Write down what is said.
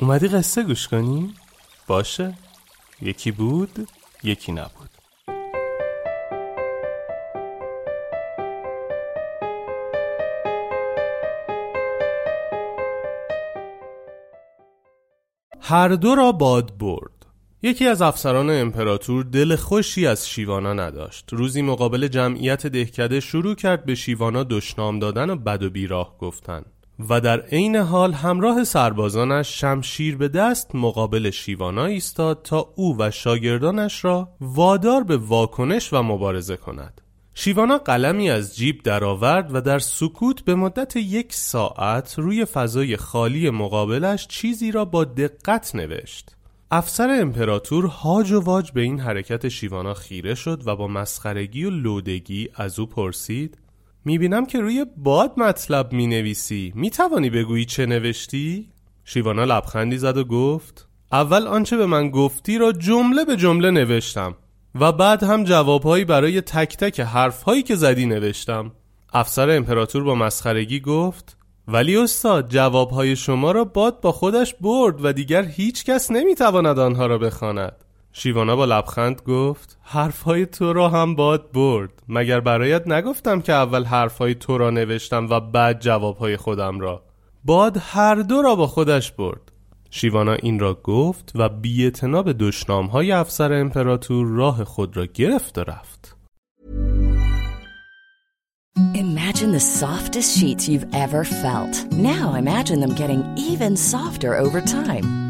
اومدی قصه گوش کنی؟ باشه. یکی بود یکی نبود. هر دو را باد برد. یکی از افسران امپراتور دل خوشی از شیوانا نداشت. روزی مقابل جمعیت دهکده شروع کرد به شیوانا دشنام دادن و بد و بیراه گفتن. و در عین حال همراه سربازانش شمشیر به دست مقابل شیوانا ایستاد تا او و شاگردانش را وادار به واکنش و مبارزه کند. شیوانا قلمی از جیب درآورد و در سکوت به مدت یک ساعت روی فضای خالی مقابلش چیزی را با دقت نوشت. افسر امپراتور هاج و واج به این حرکت شیوانا خیره شد و با مسخرگی و لودگی از او پرسید می‌بینم که روی باد مطلب می‌نویسی می‌توانی بگویی چه نوشتی؟ شیوانا لبخندی زد و گفت اول آنچه به من گفتی را جمله به جمله نوشتم و بعد هم جوابهایی برای تک تک حرفهایی که زدی نوشتم افسر امپراتور با مسخرگی گفت ولی استاد جوابهای شما را باد با خودش برد و دیگر هیچ کس نمی‌تواند آنها را بخواند. شیوانا با لبخند گفت حرفهای تو را هم باد برد مگر برایت نگفتم که اول حرفهای تو را نوشتم و بعد جوابهای خودم را باد هر دو را با خودش برد شیوانا این را گفت و بی به دشنام های افسر امپراتور راه خود را گرفت و رفت Imagine the softest sheets you've ever felt. Now imagine them getting even softer over time.